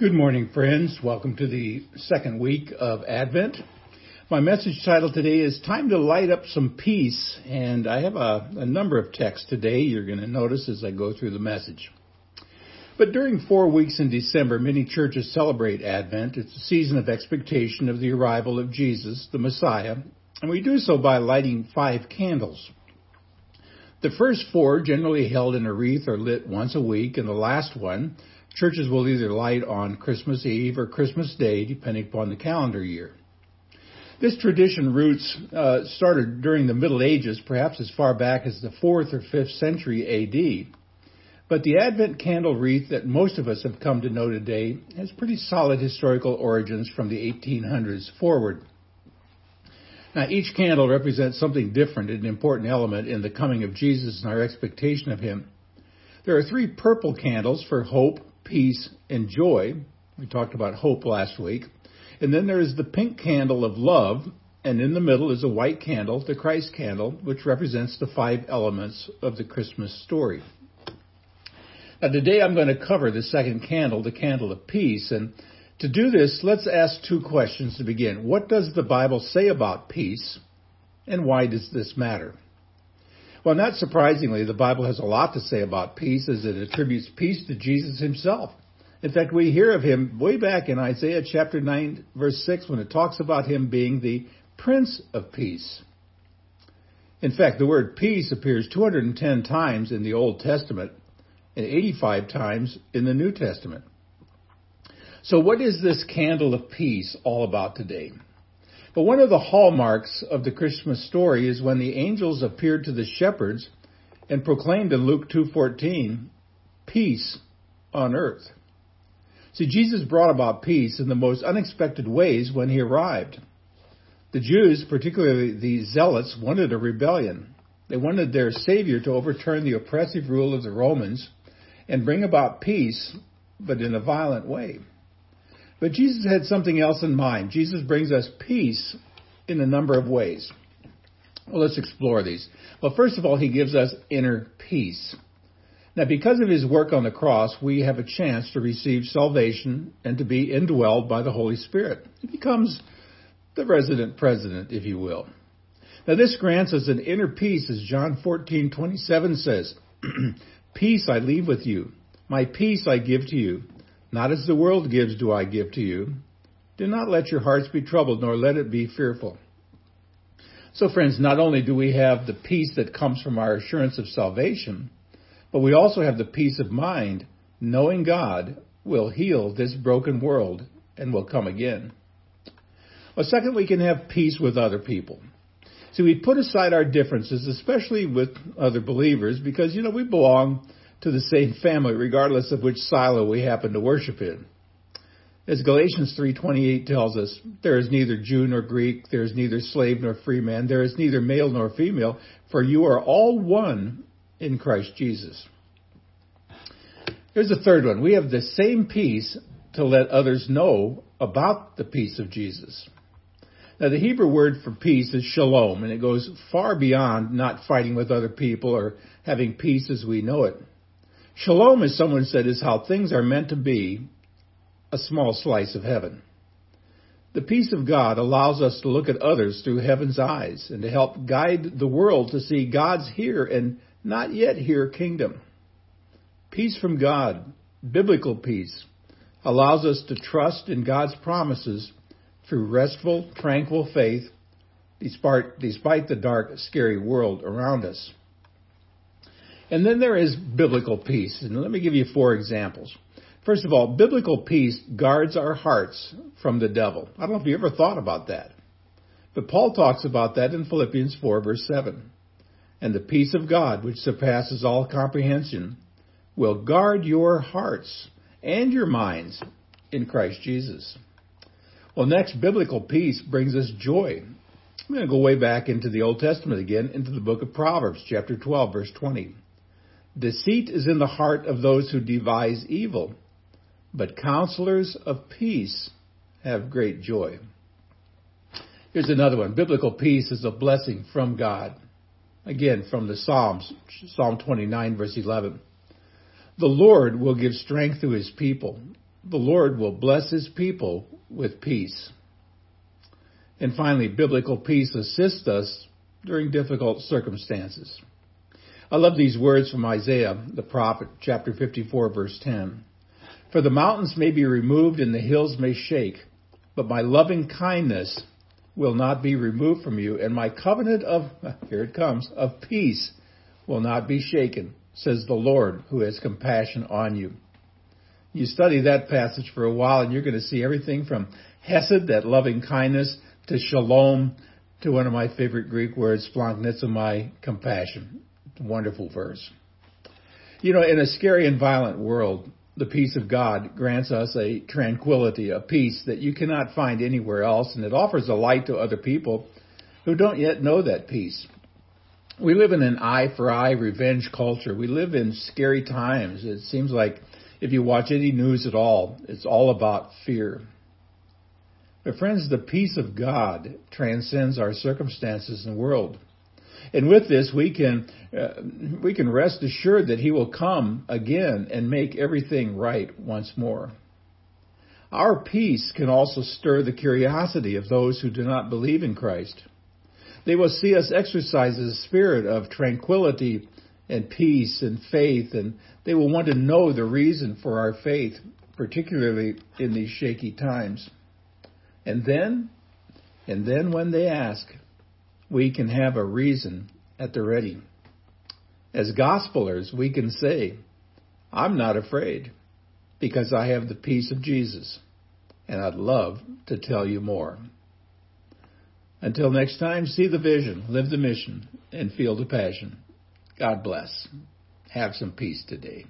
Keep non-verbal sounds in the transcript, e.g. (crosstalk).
Good morning, friends. Welcome to the second week of Advent. My message title today is Time to Light Up Some Peace, and I have a, a number of texts today you're going to notice as I go through the message. But during four weeks in December, many churches celebrate Advent. It's a season of expectation of the arrival of Jesus, the Messiah, and we do so by lighting five candles. The first four generally held in a wreath are lit once a week, and the last one Churches will either light on Christmas Eve or Christmas Day, depending upon the calendar year. This tradition roots uh, started during the Middle Ages, perhaps as far back as the 4th or 5th century AD. But the Advent candle wreath that most of us have come to know today has pretty solid historical origins from the 1800s forward. Now, each candle represents something different, an important element in the coming of Jesus and our expectation of him. There are three purple candles for hope, peace, and joy. We talked about hope last week. And then there is the pink candle of love, and in the middle is a white candle, the Christ candle, which represents the five elements of the Christmas story. Now today I'm going to cover the second candle, the candle of peace, and to do this, let's ask two questions to begin. What does the Bible say about peace, and why does this matter? Well, not surprisingly, the Bible has a lot to say about peace as it attributes peace to Jesus himself. In fact, we hear of him way back in Isaiah chapter 9 verse 6 when it talks about him being the Prince of Peace. In fact, the word peace appears 210 times in the Old Testament and 85 times in the New Testament. So what is this candle of peace all about today? But one of the hallmarks of the Christmas story is when the angels appeared to the shepherds and proclaimed in Luke 2:14, peace on earth. See, Jesus brought about peace in the most unexpected ways when he arrived. The Jews, particularly the Zealots, wanted a rebellion. They wanted their Savior to overturn the oppressive rule of the Romans and bring about peace, but in a violent way. But Jesus had something else in mind. Jesus brings us peace in a number of ways. Well, let's explore these. Well, first of all, he gives us inner peace. Now, because of his work on the cross, we have a chance to receive salvation and to be indwelled by the Holy Spirit. He becomes the resident president, if you will. Now, this grants us an inner peace, as John 14:27 says, (clears throat) "Peace I leave with you; my peace I give to you. Not as the world gives do I give to you. Do not let your hearts be troubled, nor let it be fearful. So, friends, not only do we have the peace that comes from our assurance of salvation, but we also have the peace of mind, knowing God will heal this broken world and will come again. Well, second, we can have peace with other people. See, we put aside our differences, especially with other believers, because, you know, we belong to the same family, regardless of which silo we happen to worship in. As Galatians 3:28 tells us, there is neither Jew nor Greek, there is neither slave nor free man, there is neither male nor female, for you are all one in Christ Jesus. Here's the third one. We have the same peace to let others know about the peace of Jesus. Now, the Hebrew word for peace is shalom, and it goes far beyond not fighting with other people or having peace as we know it. Shalom, as someone said, is how things are meant to be, a small slice of heaven. The peace of God allows us to look at others through heaven's eyes and to help guide the world to see God's here and not yet here kingdom. Peace from God, biblical peace, allows us to trust in God's promises through restful, tranquil faith despite, despite the dark, scary world around us. And then there is biblical peace. And let me give you four examples. First of all, biblical peace guards our hearts from the devil. I don't know if you ever thought about that. But Paul talks about that in Philippians 4 verse 7. And the peace of God, which surpasses all comprehension, will guard your hearts and your minds in Christ Jesus. Well, next, biblical peace brings us joy. I'm going to go way back into the Old Testament again, into the book of Proverbs, chapter 12, verse 20. Deceit is in the heart of those who devise evil, but counselors of peace have great joy. Here's another one. Biblical peace is a blessing from God. Again, from the Psalms, Psalm 29, verse 11. The Lord will give strength to his people. the Lord will bless his people with peace. And finally, biblical peace assists us during difficult circumstances. I love these words from Isaiah, the prophet, chapter 54, verse 10. For the mountains may be removed and the hills may shake, but my loving kindness will not be removed from you, and my covenant of, (laughs) here it comes, of peace will not be shaken, says the Lord who has compassion on you. You study that passage for a while and you're going to see everything from hesed, that loving kindness, to shalom, to one of my favorite Greek words, splanchnizomai, compassion. Wonderful verse. You know, in a scary and violent world, the peace of God grants us a tranquility, a peace that you cannot find anywhere else, and it offers a light to other people who don't yet know that peace. We live in an eye for eye revenge culture. We live in scary times. It seems like if you watch any news at all, it's all about fear. But friends, the peace of God transcends our circumstances and world. And with this, we can uh, we can rest assured that He will come again and make everything right once more. Our peace can also stir the curiosity of those who do not believe in Christ. They will see us exercise a spirit of tranquility and peace and faith, and they will want to know the reason for our faith, particularly in these shaky times. And then, and then when they ask, we can have a reason at the ready. As gospelers, we can say, I'm not afraid because I have the peace of Jesus, and I'd love to tell you more. Until next time, see the vision, live the mission, and feel the passion. God bless. Have some peace today.